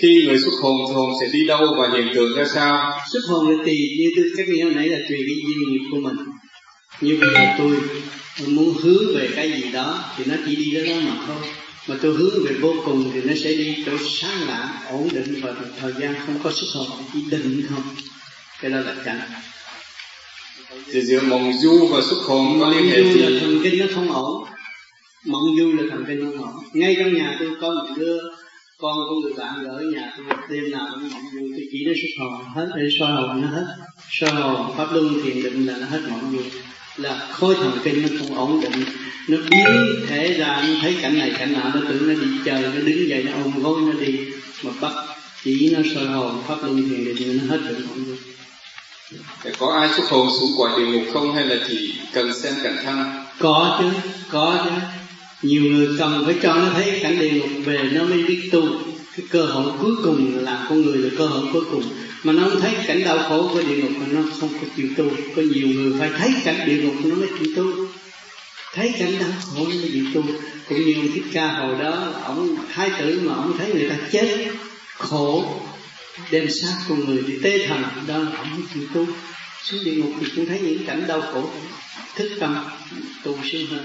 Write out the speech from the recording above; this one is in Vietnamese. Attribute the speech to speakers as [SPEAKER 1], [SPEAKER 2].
[SPEAKER 1] khi người xuất hồn thì hồn sẽ đi đâu và hiện tượng ra sao?
[SPEAKER 2] Xuất hồn là tùy như tôi các nghĩa hồi nãy là tùy cái duyên nghiệp của mình. Như bây giờ tôi muốn hướng về cái gì đó thì nó chỉ đi đó mà thôi. Mà tôi hướng về vô cùng thì nó sẽ đi chỗ sáng lạng ổn định và thời gian không có xuất hồn chỉ định không cái đó là cảnh
[SPEAKER 1] thì giữa mộng du và xuất hồn có liên hệ
[SPEAKER 2] gì là thần kinh nó không ổn. Mộng du là thần kinh không ổn. Ngay trong nhà tôi có một đứa con của người bạn ở nhà tôi đêm nào cũng mộng du tôi chỉ nó xuất hồn hết để soi hồn nó hết. Soi hồn pháp luân thiền định là nó hết mộng du là khối thần kinh nó không ổn định. Nó biến thể ra nó thấy cảnh này cảnh nọ nó tưởng nó đi chơi nó đứng dậy nó ôm gối nó đi. Mà bắt chỉ nó soi hồn pháp luân thiền định nó hết được ổn định
[SPEAKER 1] có ai xuất hồn xuống quả địa ngục không hay là chỉ cần xem cảnh thăng?
[SPEAKER 2] Có chứ có chứ nhiều người cần phải cho nó thấy cảnh địa ngục về nó mới biết tu. Cái cơ hội cuối cùng là con người là cơ hội cuối cùng. Mà nó không thấy cảnh đau khổ của địa ngục mà nó không có chịu tu. Có nhiều người phải thấy cảnh địa ngục nó mới chịu tu. Thấy cảnh đau khổ nó mới chịu tu. Cũng như thích ca hồi đó, ông, thái tử mà ông thấy người ta chết, khổ, đem xác con người đi tế thần, đó ông mới chịu tu. Xuống địa ngục thì cũng thấy những cảnh đau khổ. Thức tâm, tu sướng hơn.